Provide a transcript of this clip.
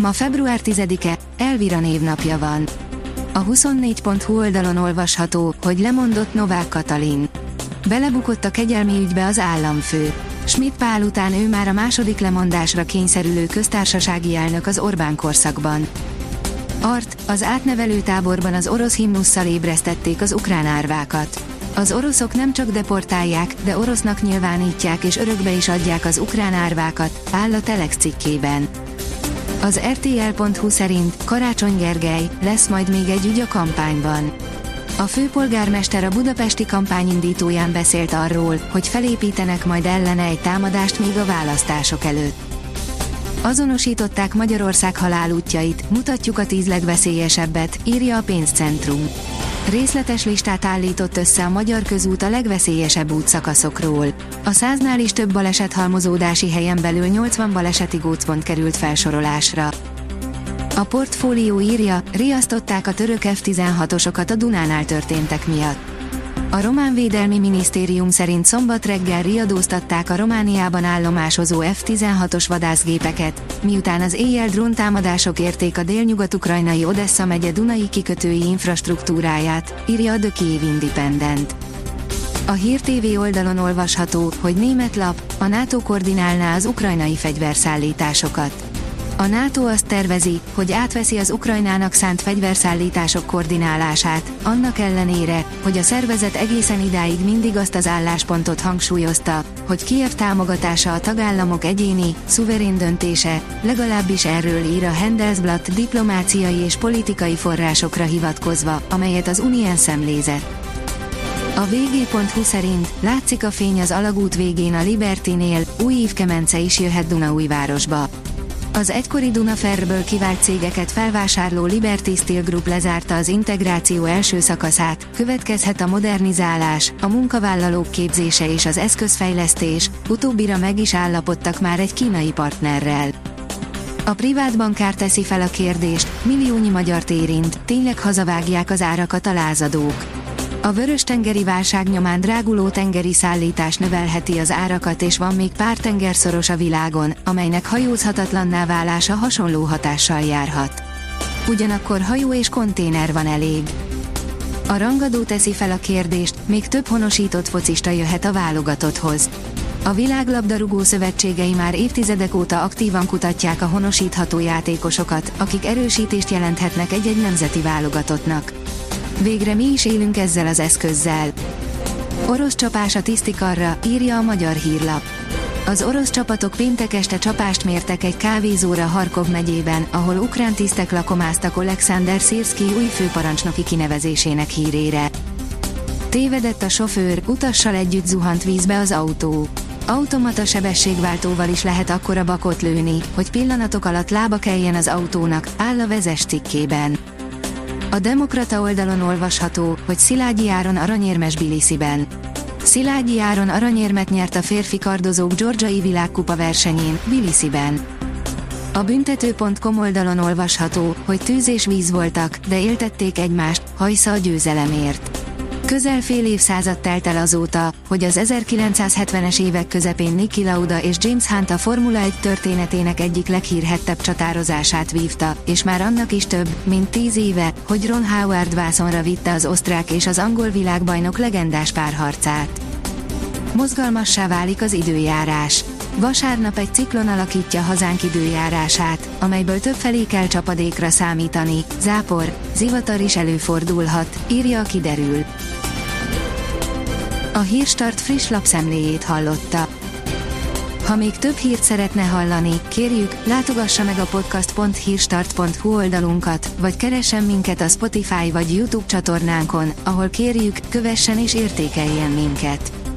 Ma február 10-e, Elvira névnapja van. A 24.hu oldalon olvasható, hogy lemondott Novák Katalin. Belebukott a kegyelmi ügybe az államfő. Schmidt Pál után ő már a második lemondásra kényszerülő köztársasági elnök az Orbán korszakban. Art, az átnevelő táborban az orosz himnusszal ébresztették az ukrán árvákat. Az oroszok nem csak deportálják, de orosznak nyilvánítják és örökbe is adják az ukrán árvákat, áll a Telex cikkében. Az RTL.hu szerint Karácsony Gergely lesz majd még egy ügy a kampányban. A főpolgármester a budapesti kampány indítóján beszélt arról, hogy felépítenek majd ellene egy támadást még a választások előtt. Azonosították Magyarország halálútjait, mutatjuk a tíz legveszélyesebbet, írja a pénzcentrum. Részletes listát állított össze a magyar közút a legveszélyesebb útszakaszokról. A száznál is több baleset halmozódási helyen belül 80 baleseti gócpont került felsorolásra. A portfólió írja, riasztották a török F-16-osokat a Dunánál történtek miatt. A román védelmi minisztérium szerint szombat reggel riadóztatták a Romániában állomásozó F-16-os vadászgépeket, miután az éjjel dróntámadások érték a délnyugat-ukrajnai Odessa megye Dunai kikötői infrastruktúráját, írja a The Kiev Independent. A Hír TV oldalon olvasható, hogy német lap, a NATO koordinálná az ukrajnai fegyverszállításokat. A NATO azt tervezi, hogy átveszi az Ukrajnának szánt fegyverszállítások koordinálását, annak ellenére, hogy a szervezet egészen idáig mindig azt az álláspontot hangsúlyozta, hogy Kiev támogatása a tagállamok egyéni, szuverén döntése, legalábbis erről ír a Handelsblatt diplomáciai és politikai forrásokra hivatkozva, amelyet az Unien szemlézett. A vg.hu szerint látszik a fény az alagút végén a Libertinél, új évkemence is jöhet Dunaújvárosba. Az egykori Dunaferrből kivált cégeket felvásárló Liberty Steel Group lezárta az integráció első szakaszát, következhet a modernizálás, a munkavállalók képzése és az eszközfejlesztés, utóbbira meg is állapodtak már egy kínai partnerrel. A privát bankár teszi fel a kérdést, milliónyi magyart érint, tényleg hazavágják az árakat a lázadók. A vörös-tengeri válság nyomán dráguló tengeri szállítás növelheti az árakat és van még pár tengerszoros a világon, amelynek hajózhatatlanná válása hasonló hatással járhat. Ugyanakkor hajó és konténer van elég. A rangadó teszi fel a kérdést, még több honosított focista jöhet a válogatotthoz. A világlabdarúgó szövetségei már évtizedek óta aktívan kutatják a honosítható játékosokat, akik erősítést jelenthetnek egy-egy nemzeti válogatottnak. Végre mi is élünk ezzel az eszközzel. Orosz csapás a tisztikarra, írja a magyar hírlap. Az orosz csapatok péntek este csapást mértek egy kávézóra Harkov megyében, ahol ukrán tisztek lakomáztak Alexander Szirszki új főparancsnoki kinevezésének hírére. Tévedett a sofőr, utassal együtt zuhant vízbe az autó. Automata sebességváltóval is lehet akkora bakot lőni, hogy pillanatok alatt lába keljen az autónak, áll a vezes cikkében. A Demokrata oldalon olvasható, hogy Szilágyi Áron aranyérmes Bilisziben. Szilágyi Áron aranyérmet nyert a férfi kardozók Georgiai világkupa versenyén, Bilisziben. A büntető.com oldalon olvasható, hogy tűz és víz voltak, de éltették egymást, hajsza a győzelemért. Közel fél évszázad telt el azóta, hogy az 1970-es évek közepén Niki Lauda és James Hunt a Formula 1 történetének egyik leghírhettebb csatározását vívta, és már annak is több, mint tíz éve, hogy Ron Howard vászonra vitte az osztrák és az angol világbajnok legendás párharcát. Mozgalmassá válik az időjárás. Vasárnap egy ciklon alakítja hazánk időjárását, amelyből több felé kell csapadékra számítani, zápor, zivatar is előfordulhat, írja a kiderül. A Hírstart friss lapszemléjét hallotta. Ha még több hírt szeretne hallani, kérjük, látogassa meg a podcast.hírstart.hu oldalunkat, vagy keressen minket a Spotify vagy YouTube csatornánkon, ahol kérjük, kövessen és értékeljen minket.